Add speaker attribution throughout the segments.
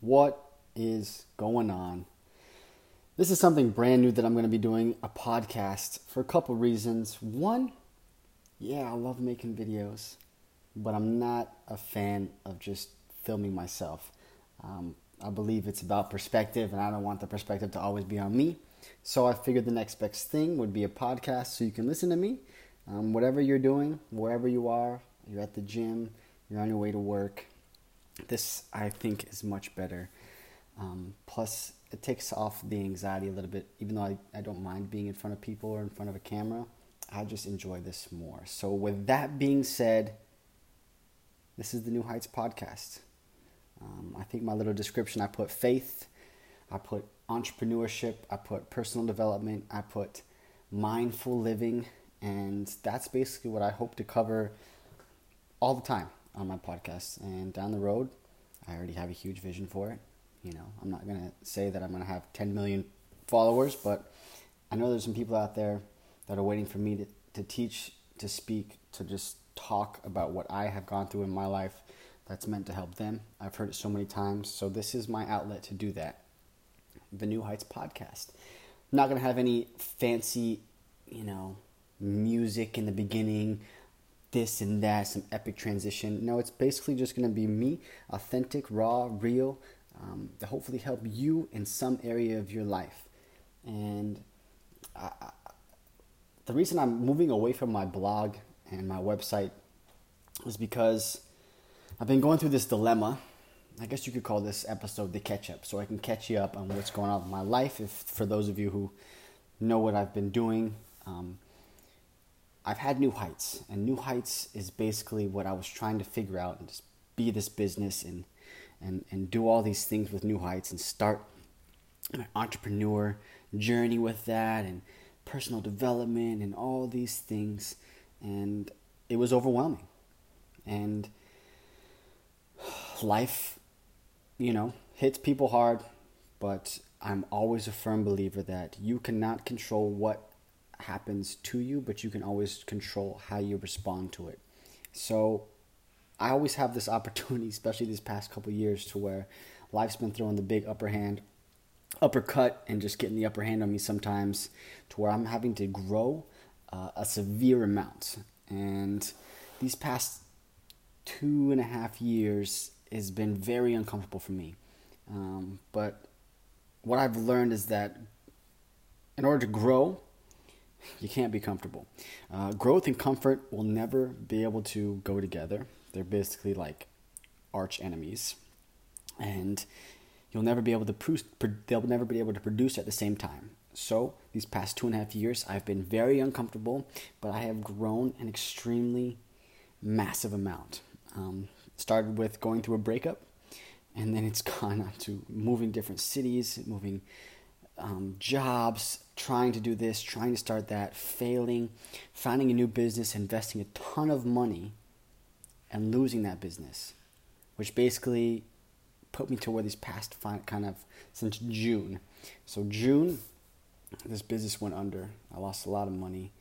Speaker 1: What is going on? This is something brand new that I'm going to be doing a podcast for a couple reasons. One, yeah, I love making videos, but I'm not a fan of just filming myself. Um, I believe it's about perspective, and I don't want the perspective to always be on me. So I figured the next best thing would be a podcast so you can listen to me. Um, whatever you're doing, wherever you are, you're at the gym, you're on your way to work, this, I think, is much better. Um, plus, it takes off the anxiety a little bit. Even though I, I don't mind being in front of people or in front of a camera, I just enjoy this more. So, with that being said, this is the New Heights podcast. Um, I think my little description I put faith, I put entrepreneurship, I put personal development, I put mindful living, and that's basically what I hope to cover all the time on my podcast. And down the road, I already have a huge vision for it. You know, I'm not to say that I'm to have 10 million followers, but I know there's some people out there that are waiting for me to, to teach, to speak, to just talk about what I have gone through in my life that's meant to help them. I've heard it so many times, so this is my outlet to do that. The New Heights podcast. I'm not to have any fancy, you know, music in the beginning this and that, some epic transition. No, it's basically just going to be me, authentic, raw, real, um, to hopefully help you in some area of your life. And I, the reason I'm moving away from my blog and my website is because I've been going through this dilemma. I guess you could call this episode the catch up, so I can catch you up on what's going on in my life. If for those of you who know what I've been doing. Um, I've had New Heights, and New Heights is basically what I was trying to figure out and just be this business and and and do all these things with New Heights and start my entrepreneur journey with that and personal development and all these things. And it was overwhelming. And life you know hits people hard but I'm always a firm believer that you cannot control what happens to you, but you can always control how you respond to it. So I always have this opportunity, especially these past couple years, to where life's been throwing the big upper hand, uppercut, and just getting the upper hand on me sometimes, to where I'm having to grow uh, a severe amount. And these past two and a half years has been very uncomfortable for me. Um, but what I've learned is that in order to grow, you can't be comfortable. Uh, growth and comfort will never be able to go together. They're basically like arch enemies, and you'll never be able to produce. They'll never be able to produce at the same time. So these past two and a half years, I've been very uncomfortable, but I have grown an extremely massive amount. Um, started with going through a breakup, and then it's gone on to moving different cities, moving um, jobs, trying to do this, trying to start that, failing, finding a new business, investing a ton of money, and losing that business, which basically put me to where these past five, kind of since June. So June, this business went under. I lost a lot of money,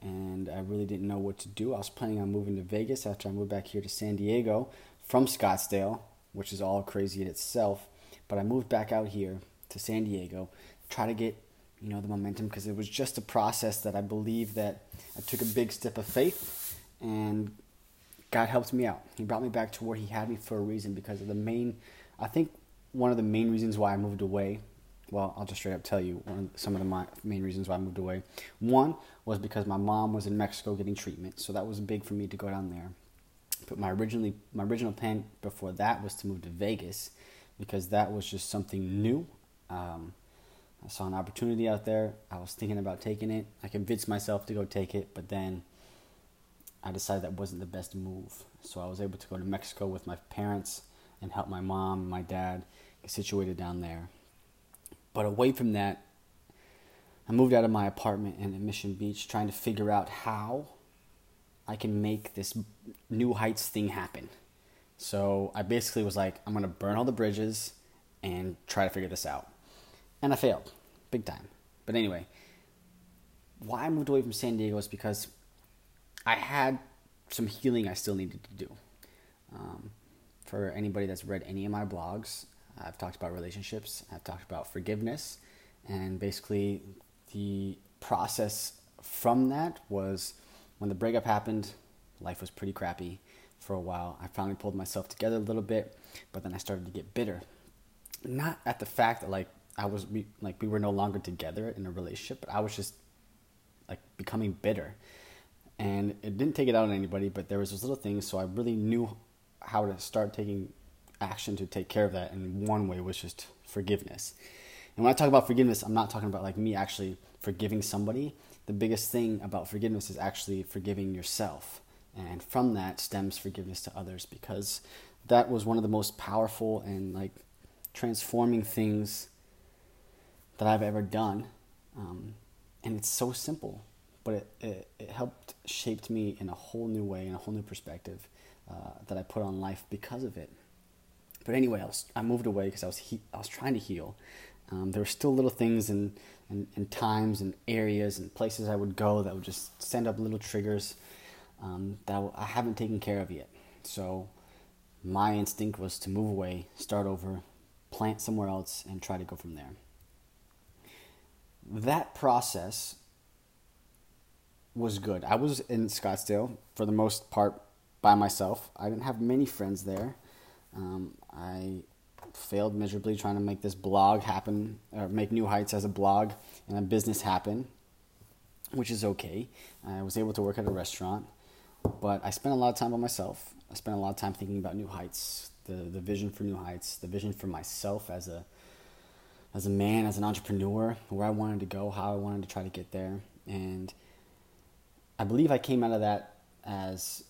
Speaker 1: and I really didn't know what to do. I was planning on moving to Vegas after I moved back here to San Diego from Scottsdale, which is all crazy in itself. But I moved back out here to San Diego try to get you know the momentum because it was just a process that I believe that I took a big step of faith and God helped me out. He brought me back to where He had me for a reason because of the main. I think one of the main reasons why I moved away. Well, I'll just straight up tell you one of, some of the main reasons why I moved away. One was because my mom was in Mexico getting treatment, so that was big for me to go down there. But my originally my original plan before that was to move to Vegas because that was just something new. Um, I saw an opportunity out there. I was thinking about taking it. I convinced myself to go take it, but then I decided that wasn't the best move. So I was able to go to Mexico with my parents and help my mom and my dad get situated down there. But away from that, I moved out of my apartment in Mission Beach trying to figure out how I can make this new heights thing happen. So I basically was like, I'm going to burn all the bridges and try to figure this out. And I failed, big time. But anyway, why I moved away from San Diego is because I had some healing I still needed to do. Um, for anybody that's read any of my blogs, I've talked about relationships, I've talked about forgiveness, and basically the process from that was when the breakup happened, life was pretty crappy for a while. I finally pulled myself together a little bit, but then I started to get bitter. Not at the fact that like I was we, like we were no longer together in a relationship, but I was just like becoming bitter. And it didn't take it out on anybody, but there was those little things, so I really knew how to start taking action to take care of that. And one way was just forgiveness. And when I talk about forgiveness, I'm not talking about like me actually forgiving somebody. The biggest thing about forgiveness is actually forgiving yourself. And from that stems forgiveness to others because that was one of the most powerful and like transforming things that I've ever done. Um, and it's so simple, but it, it, it, helped shaped me in a whole new way, in a whole new perspective uh, that I put on life because of it. But anyway, I, was, I moved away because I was he- I was trying to heal. Um, there were still little things and, and, and, times and areas and places I would go that would just send up little triggers um, that I haven't taken care of yet. So my instinct was to move away, start over, plant somewhere else, and try to go from there. That process was good. I was in Scottsdale for the most part by myself. I didn't have many friends there. Um, I failed miserably trying to make this blog happen, or make New Heights as a blog and a business happen, which is okay. I was able to work at a restaurant, but I spent a lot of time by myself. I spent a lot of time thinking about New Heights, the, the vision for New Heights, the vision for myself as a as a man, as an entrepreneur, where I wanted to go, how I wanted to try to get there, and I believe I came out of that as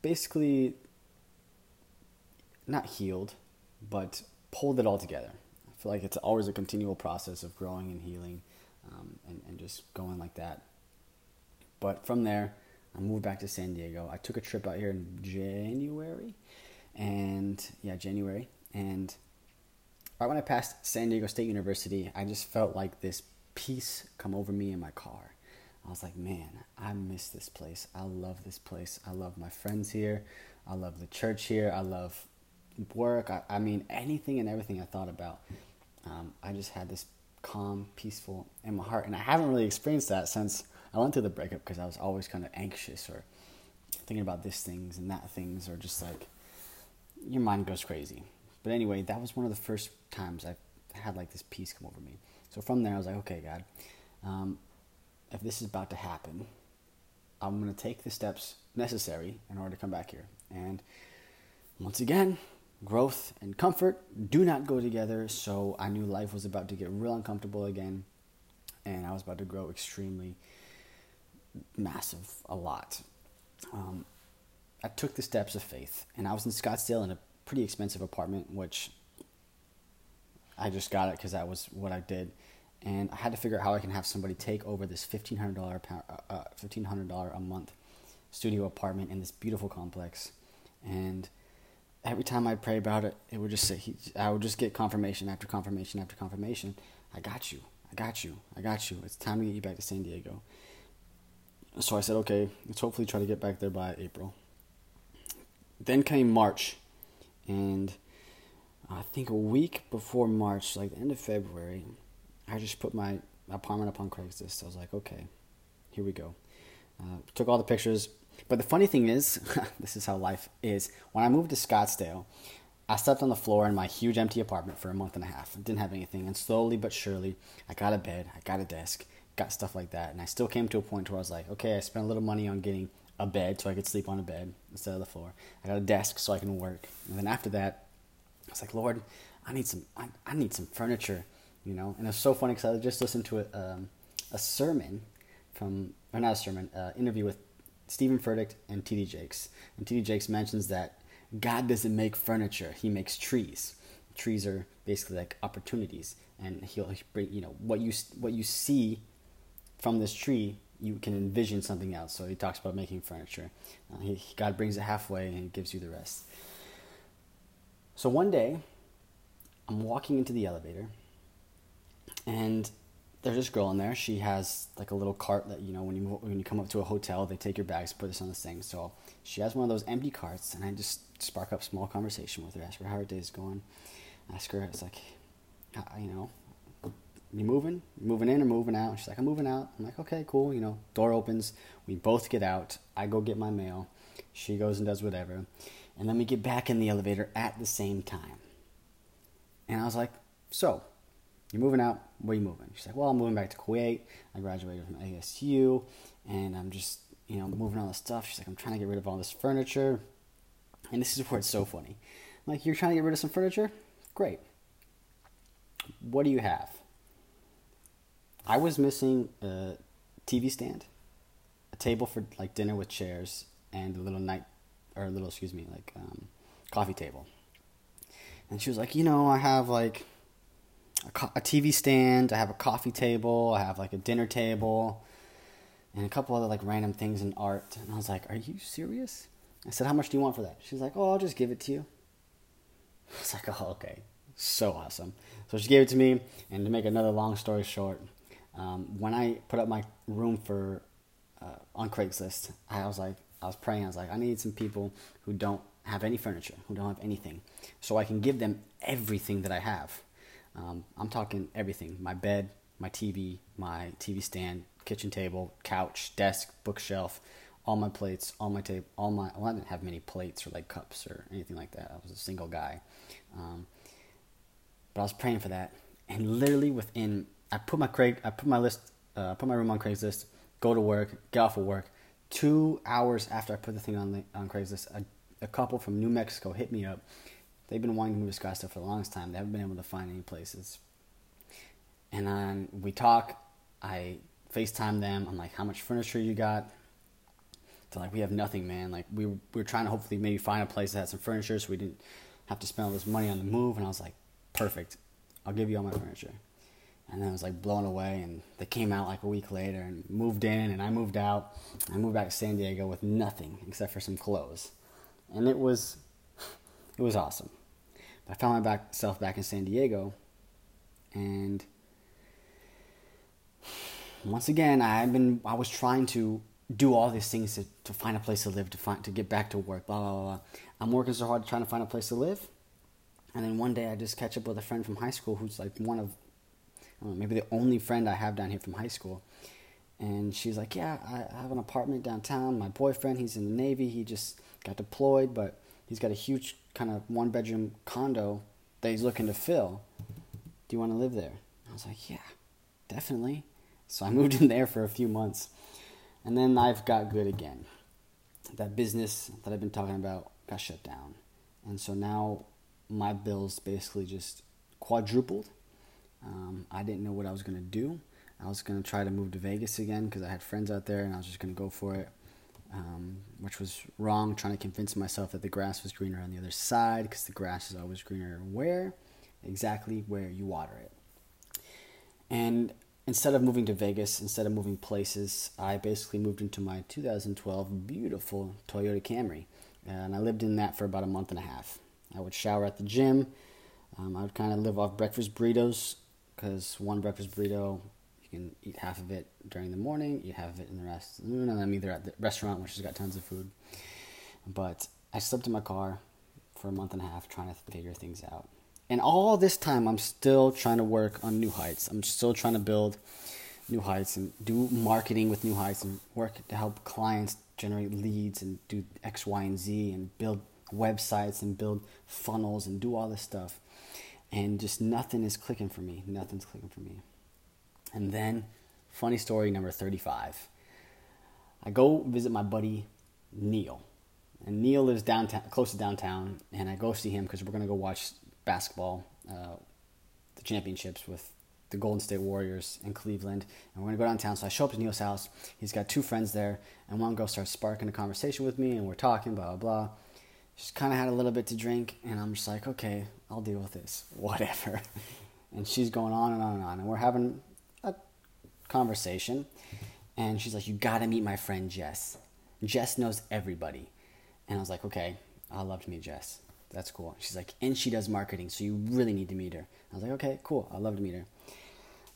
Speaker 1: basically not healed, but pulled it all together. I feel like it's always a continual process of growing and healing um, and, and just going like that. But from there, I moved back to San Diego. I took a trip out here in January, and yeah, January. And right when I passed San Diego State University, I just felt like this peace come over me in my car. I was like, man, I miss this place. I love this place. I love my friends here. I love the church here. I love work. I, I mean, anything and everything I thought about. Um, I just had this calm, peaceful in my heart. And I haven't really experienced that since I went through the breakup because I was always kind of anxious or thinking about this things and that things or just like your mind goes crazy. But anyway, that was one of the first times I had like this peace come over me. So from there, I was like, okay, God, um, if this is about to happen, I'm going to take the steps necessary in order to come back here. And once again, growth and comfort do not go together. So I knew life was about to get real uncomfortable again. And I was about to grow extremely massive, a lot. Um, I took the steps of faith. And I was in Scottsdale in a pretty expensive apartment, which I just got it because that was what I did and I had to figure out how I can have somebody take over this fifteen hundred dollar uh, uh, fifteen hundred dollar a month studio apartment in this beautiful complex, and every time I'd pray about it, it would just say he, I would just get confirmation after confirmation after confirmation. I got you, I got you, I got you. It's time to get you back to San Diego. So I said, okay, let's hopefully try to get back there by April. Then came March, and I think a week before March, like the end of February, I just put my apartment up on Craigslist. I was like, okay, here we go. Uh, took all the pictures. But the funny thing is, this is how life is. When I moved to Scottsdale, I slept on the floor in my huge empty apartment for a month and a half. Didn't have anything. And slowly but surely, I got a bed, I got a desk, got stuff like that. And I still came to a point where I was like, okay, I spent a little money on getting a bed so I could sleep on a bed instead of the floor. I got a desk so I can work. And then after that, I was like, Lord, I need some, I, I need some furniture you know. And it's so funny because I just listened to a, um, a sermon from, or not a sermon, uh, interview with Steven Furtick and T.D. Jakes. And T.D. Jakes mentions that God doesn't make furniture; He makes trees. Trees are basically like opportunities, and He'll bring you know what you what you see from this tree. You can envision something else. So he talks about making furniture. Uh, he, God brings it halfway and he gives you the rest. So one day, I'm walking into the elevator and there's this girl in there. She has like a little cart that you know when you when you come up to a hotel, they take your bags, put this on this thing. So she has one of those empty carts, and I just spark up small conversation with her, ask her how her day's going, ask her it's like, you know, you moving, you moving in or moving out? she's like, I'm moving out. I'm like, okay, cool. You know, door opens, we both get out. I go get my mail, she goes and does whatever, and then we get back in the elevator at the same time. And I was like, so you're moving out. Where are you moving? She's like, well, I'm moving back to Kuwait. I graduated from ASU, and I'm just, you know, moving all this stuff. She's like, I'm trying to get rid of all this furniture. And this is where it's so funny. I'm like, you're trying to get rid of some furniture? Great. What do you have? I was missing a TV stand, a table for like dinner with chairs, and a little night, or a little, excuse me, like um, coffee table. And she was like, you know, I have like a, co- a TV stand, I have a coffee table, I have like a dinner table, and a couple other like random things in art. And I was like, Are you serious? I said, How much do you want for that? She's like, Oh, I'll just give it to you. I was like, Oh, okay. So awesome. So she gave it to me, and to make another long story short, um, when I put up my room for uh, on Craigslist, I was like, I was praying. I was like, I need some people who don't have any furniture, who don't have anything, so I can give them everything that I have. Um, I'm talking everything my bed, my TV, my TV stand, kitchen table, couch, desk, bookshelf, all my plates, all my tape, all my. Well, I didn't have many plates or like cups or anything like that. I was a single guy. Um, but I was praying for that, and literally within, I put my Craig, I put my list, uh, I put my room on Craigslist, go to work, get off of work. Two hours after I put the thing on the, on Craigslist, a, a couple from New Mexico hit me up they've been wanting to move to Scottsdale for the longest time. They haven't been able to find any places. And then we talk. I FaceTime them. I'm like, how much furniture you got? They're like, we have nothing, man. Like we we were trying to hopefully maybe find a place that had some furniture so we didn't have to spend all this money on the move. And I was like, perfect. I'll give you all my furniture. And then I was like blown away. And they came out like a week later and moved in. And I moved out. I moved back to San Diego with nothing except for some clothes. And it was, it was awesome. I found myself back in San Diego, and once again, I've been I was trying to do all these things to, to find a place to live, to find to get back to work, blah blah blah. I'm working so hard trying to find a place to live, and then one day I just catch up with a friend from high school who's like one of, maybe the only friend I have down here from high school, and she's like, yeah, I have an apartment downtown. My boyfriend, he's in the Navy. He just got deployed, but he's got a huge kind of one bedroom condo that he's looking to fill. Do you want to live there? I was like, yeah, definitely. So I moved in there for a few months. And then I've got good again. That business that I've been talking about got shut down. And so now my bills basically just quadrupled. Um, I didn't know what I was going to do. I was going to try to move to Vegas again because I had friends out there and I was just going to go for it um, which was wrong, trying to convince myself that the grass was greener on the other side because the grass is always greener where? Exactly where you water it. And instead of moving to Vegas, instead of moving places, I basically moved into my 2012 beautiful Toyota Camry. And I lived in that for about a month and a half. I would shower at the gym. Um, I would kind of live off breakfast burritos because one breakfast burrito you can eat half of it during the morning, eat half of it in the rest. And I'm either at the restaurant, which has got tons of food. But I slept in my car for a month and a half trying to figure things out. And all this time, I'm still trying to work on New Heights. I'm still trying to build New Heights and do marketing with New Heights and work to help clients generate leads and do X, Y, and Z and build websites and build funnels and do all this stuff. And just nothing is clicking for me. Nothing's clicking for me. And then, funny story number 35. I go visit my buddy Neil. And Neil lives downtown, close to downtown, and I go see him because we're going to go watch basketball, uh, the championships with the Golden State Warriors in Cleveland. And we're going to go downtown. So I show up to Neil's house. He's got two friends there, and one girl starts sparking a conversation with me, and we're talking, blah, blah, blah. Just kind of had a little bit to drink, and I'm just like, okay, I'll deal with this, whatever. and she's going on and on and on, and we're having a conversation. And she's like, You gotta meet my friend Jess. Jess knows everybody. And I was like, Okay, I'd love to meet Jess. That's cool. She's like, And she does marketing, so you really need to meet her. I was like, Okay, cool. I'd love to meet her.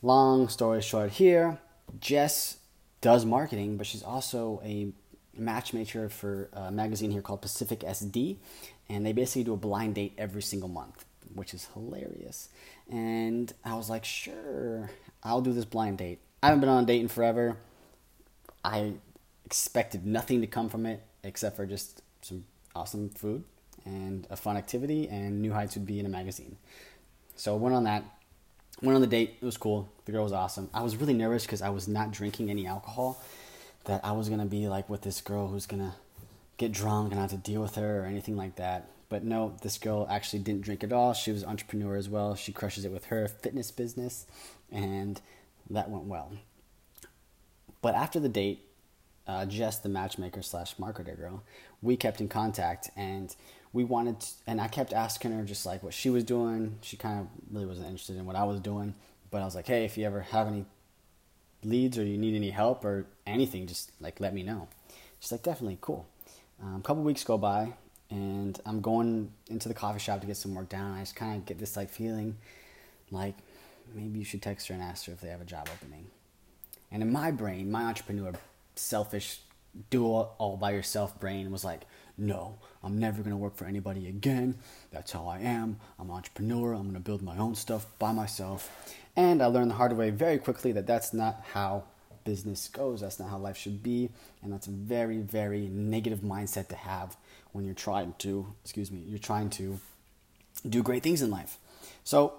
Speaker 1: long story short, here, Jess does marketing, but she's also a matchmaker for a magazine here called Pacific SD, and they basically do a blind date every single month, which is hilarious. And I was like, sure, I'll do this blind date. I haven't been on a date in forever. I expected nothing to come from it except for just some awesome food and a fun activity, and New Heights would be in a magazine. So I went on that. Went on the date. It was cool. The girl was awesome. I was really nervous because I was not drinking any alcohol. That I was gonna be like with this girl who's gonna get drunk and I have to deal with her or anything like that. But no, this girl actually didn't drink at all. She was an entrepreneur as well. She crushes it with her fitness business, and that went well. But after the date, uh, Jess, the matchmaker slash marketer girl, we kept in contact, and we wanted, to, and I kept asking her just like what she was doing. She kind of really wasn't interested in what I was doing, but I was like, hey, if you ever have any leads or you need any help or anything, just like let me know. She's like, definitely, cool. Um, a couple weeks go by, and I'm going into the coffee shop to get some work done. I just kind of get this like feeling, like maybe you should text her and ask her if they have a job opening. And in my brain, my entrepreneur, selfish, do all, all by yourself brain was like, no, I'm never gonna work for anybody again. That's how I am. I'm an entrepreneur. I'm gonna build my own stuff by myself. And I learned the hard way very quickly that that's not how business goes. That's not how life should be. And that's a very, very negative mindset to have when you're trying to, excuse me, you're trying to do great things in life. So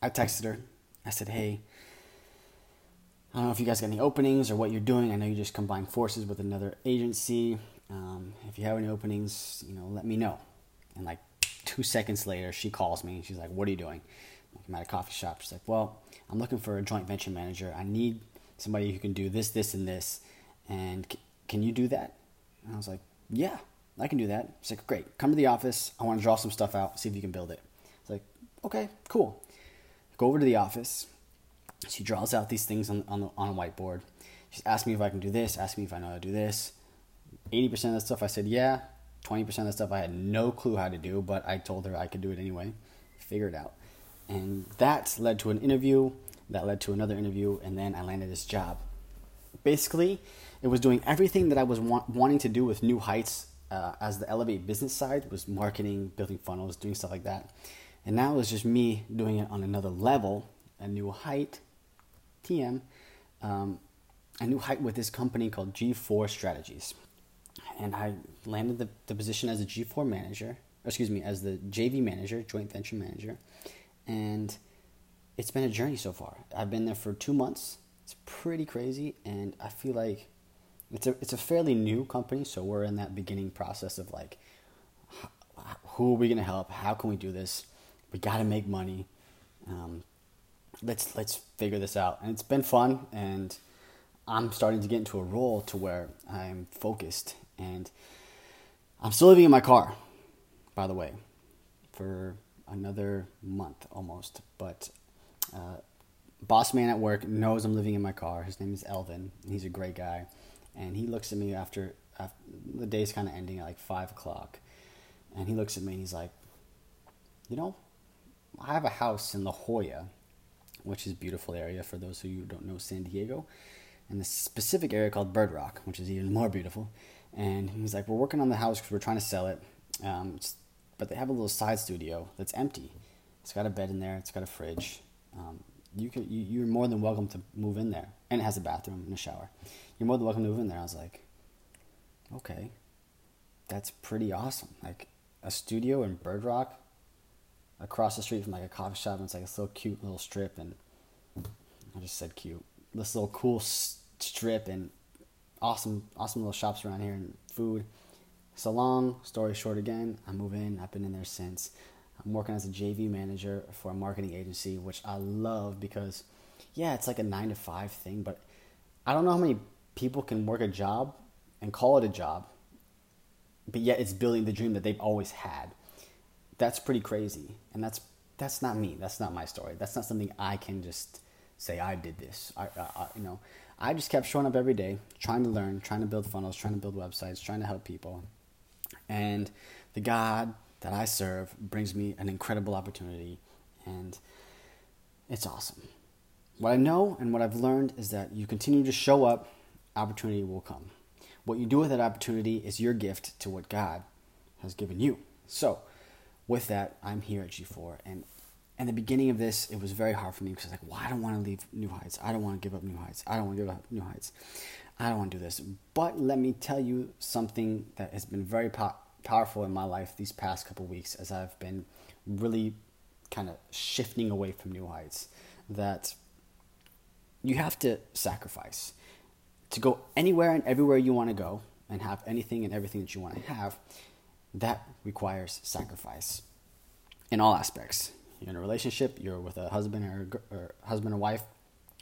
Speaker 1: I texted her. I said, hey, I don't know if you guys got any openings or what you're doing. I know you just combined forces with another agency. Um, if you have any openings, you know, let me know. And like two seconds later, she calls me. And she's like, "What are you doing?" I'm at a coffee shop. She's like, "Well, I'm looking for a joint venture manager. I need somebody who can do this, this, and this. And c- can you do that?" And I was like, "Yeah, I can do that." She's like, "Great. Come to the office. I want to draw some stuff out. See if you can build it." It's like, "Okay, cool." Go over to the office. She draws out these things on on, the, on a whiteboard. She's asked me if I can do this. Asked me if I know how to do this. Eighty percent of the stuff I said yeah. Twenty percent of the stuff I had no clue how to do, but I told her I could do it anyway. Figure it out, and that led to an interview. That led to another interview, and then I landed this job. Basically, it was doing everything that I was want, wanting to do with New Heights uh, as the Elevate business side was marketing, building funnels, doing stuff like that. And now it was just me doing it on another level, a new height, TM, um, a new height with this company called G4 Strategies. And I landed the, the position as a G4 manager, excuse me, as the JV manager, joint venture manager. And it's been a journey so far. I've been there for two months. It's pretty crazy, and I feel like it's a it's a fairly new company, so we're in that beginning process of like, who are we gonna help? How can we do this? We got to make money. Um, let's let's figure this out, and it's been fun, and I'm starting to get into a role to where I'm focused, and I'm still living in my car, by the way, for another month almost, but. Uh, boss man at work knows I'm living in my car. His name is Elvin. He's a great guy, and he looks at me after, after the day's kind of ending at like five o'clock, and he looks at me and he's like, "You know, I have a house in La Jolla, which is a beautiful area for those who don't know San Diego, and this specific area called Bird Rock, which is even more beautiful." And he's like, "We're working on the house because we're trying to sell it, um, but they have a little side studio that's empty. It's got a bed in there. It's got a fridge." Um, you can you, you're more than welcome to move in there. And it has a bathroom and a shower. You're more than welcome to move in there. I was like okay that's pretty awesome. Like a studio in bird rock across the street from like a coffee shop and it's like a little cute little strip and i just said cute. This little cool strip and awesome awesome little shops around here and food. So long story short again i move in. I've been in there since I'm working as a JV manager for a marketing agency, which I love because, yeah, it's like a nine to five thing, but I don't know how many people can work a job and call it a job, but yet it's building the dream that they've always had. That's pretty crazy, and that's that's not me. That's not my story. That's not something I can just say I did this. I, I, you know, I just kept showing up every day, trying to learn, trying to build funnels, trying to build websites, trying to help people, and the God that I serve brings me an incredible opportunity, and it's awesome. what I know and what I've learned is that you continue to show up, opportunity will come. What you do with that opportunity is your gift to what God has given you. So, with that, I'm here at G4. And in the beginning of this, it was very hard for me because I was like, well, I don't want to leave New Heights. I don't want to give up New Heights. I don't want to give up New Heights. I don't want to do this. But let me tell you something that has been very po- powerful in my life these past couple weeks as I've been really kind of shifting away from New Heights. That you have to sacrifice to go anywhere and everywhere you want to go and have anything and everything that you want to have. That requires sacrifice in all aspects. You're in a relationship, you're with a husband or, or husband or wife,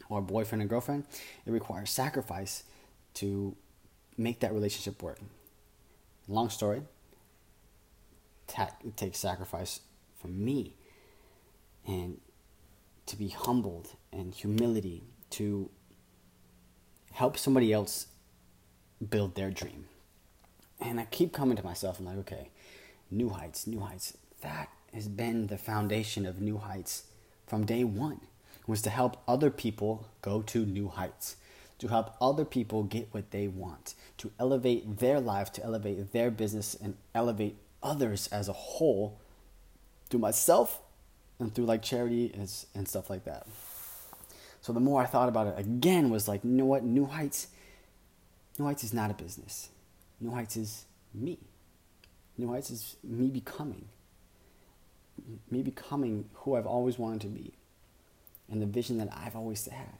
Speaker 1: or boyfriend and girlfriend. It requires sacrifice to make that relationship work. Long story, it takes sacrifice from me and to be humbled and humility to help somebody else build their dream. And I keep coming to myself, I'm like, okay, new heights, new heights. That has been the foundation of New Heights from day one, was to help other people go to new heights to help other people get what they want, to elevate their life, to elevate their business, and elevate others as a whole through myself and through like charity and, and stuff like that. So the more I thought about it, again, was like, you know what? New Heights, New Heights is not a business. New Heights is me. New Heights is me becoming. Me becoming who I've always wanted to be and the vision that I've always had.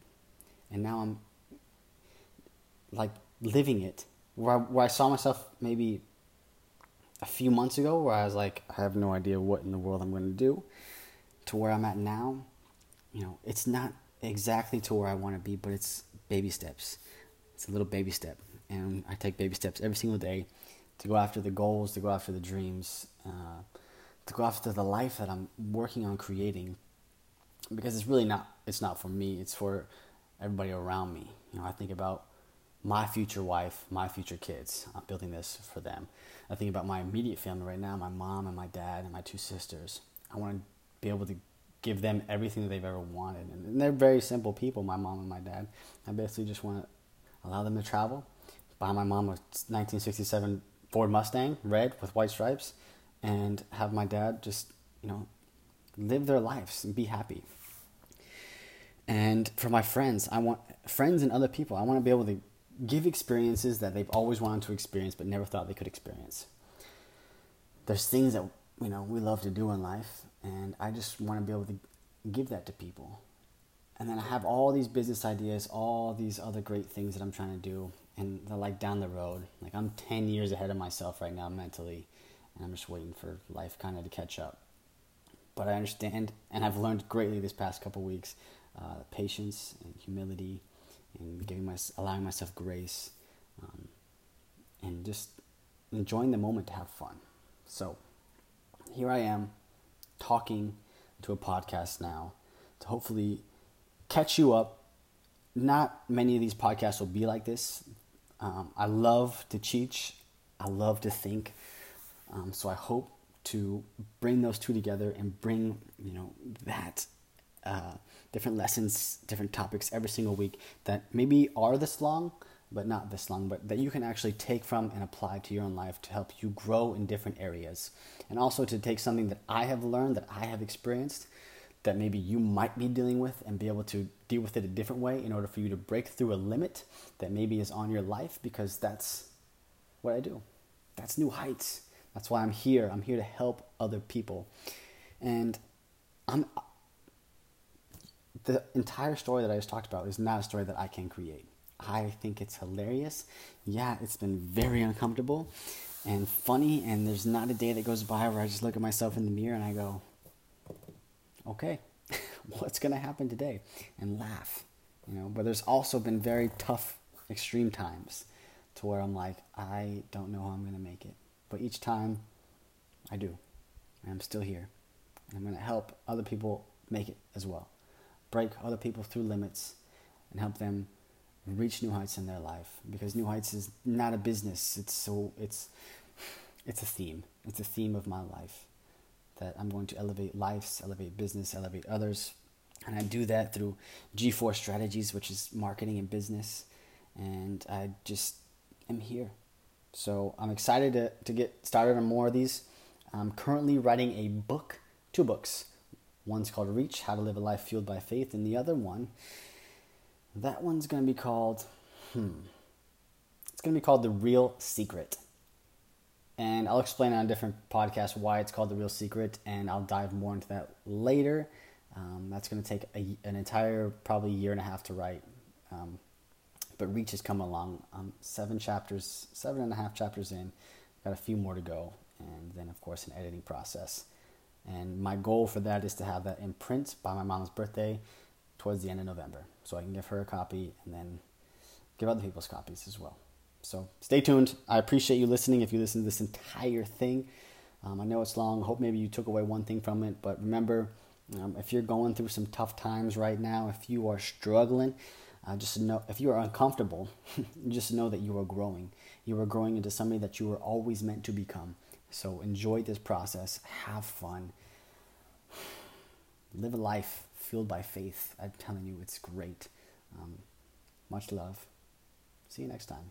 Speaker 1: And now I'm like living it. Where I, where I saw myself maybe a few months ago, where I was like, I have no idea what in the world I'm going to do, to where I'm at now, you know, it's not exactly to where I want to be, but it's baby steps. It's a little baby step, and I take baby steps every single day to go after the goals, to go after the dreams, uh, to go after the life that I'm working on creating. Because it's really not. It's not for me. It's for everybody around me. You know, I think about my future wife, my future kids. I'm building this for them. I think about my immediate family right now my mom and my dad and my two sisters. I want to be able to give them everything that they've ever wanted. And they're very simple people, my mom and my dad. I basically just want to allow them to travel, buy my mom a 1967 Ford Mustang, red with white stripes, and have my dad just, you know, live their lives and be happy. And for my friends, I want friends and other people, I want to be able to give experiences that they've always wanted to experience but never thought they could experience. There's things that you know we love to do in life, and I just want to be able to give that to people. And then I have all these business ideas, all these other great things that I'm trying to do, and they're like down the road. Like I'm 10 years ahead of myself right now mentally, and I'm just waiting for life kind of to catch up. But I understand, and I've learned greatly this past couple weeks, uh, patience and humility and giving my allowing myself grace um, and just enjoying the moment to have fun. So here I am talking to a podcast now to hopefully catch you up. Not many of these podcasts will be like this. Um, I love to teach. I love to think. Um, so I hope to bring those two together and bring you know that uh, different lessons, different topics every single week that maybe are this long, but not this long, but that you can actually take from and apply to your own life to help you grow in different areas. And also to take something that I have learned, that I have experienced, that maybe you might be dealing with and be able to deal with it a different way in order for you to break through a limit that maybe is on your life because that's what I do. That's new heights. That's why I'm here. I'm here to help other people. And I'm the entire story that I just talked about is not a story that I can create. I think it's hilarious. Yeah, it's been very uncomfortable and funny, and there's not a day that goes by where I just look at myself in the mirror and I go, okay, what's going to happen today? And laugh. You know, but there's also been very tough, extreme times to where I'm like, I don't know how I'm going to make it. But each time, I do. I'm still here. I'm going to help other people make it as well break other people through limits and help them reach new heights in their life because new heights is not a business it's so it's it's a theme it's a theme of my life that i'm going to elevate lives elevate business elevate others And I do that through G4 Strategies, which is marketing and business. And I just am here. So I'm excited to, to get started on more of these. I'm currently writing a book, two books. One's called Reach How to Live a Life Fueled by Faith, and the other one, that one's going to be called, hmm, it's going to be called The Real Secret. And I'll explain on a different podcast why it's called The Real Secret, and I'll dive more into that later. Um, that's going to take a, an entire, probably year and a half to write. Um, but Reach has come along. Um, seven chapters, seven and a half chapters in. Got a few more to go, and then of course an editing process. And my goal for that is to have that in print by my mom's birthday, towards the end of November, so I can give her a copy and then give other people's copies as well. So stay tuned. I appreciate you listening. If you listen to this entire thing, um, I know it's long. Hope maybe you took away one thing from it, but remember um, if you're going through some tough times right now, if you are struggling, uh, just know if you are uncomfortable, just know that you are growing. You are growing into somebody that you were always meant to become. So enjoy this process. Have fun. Live a life fueled by faith. I'm telling you, it's great. Um, much love. See you next time.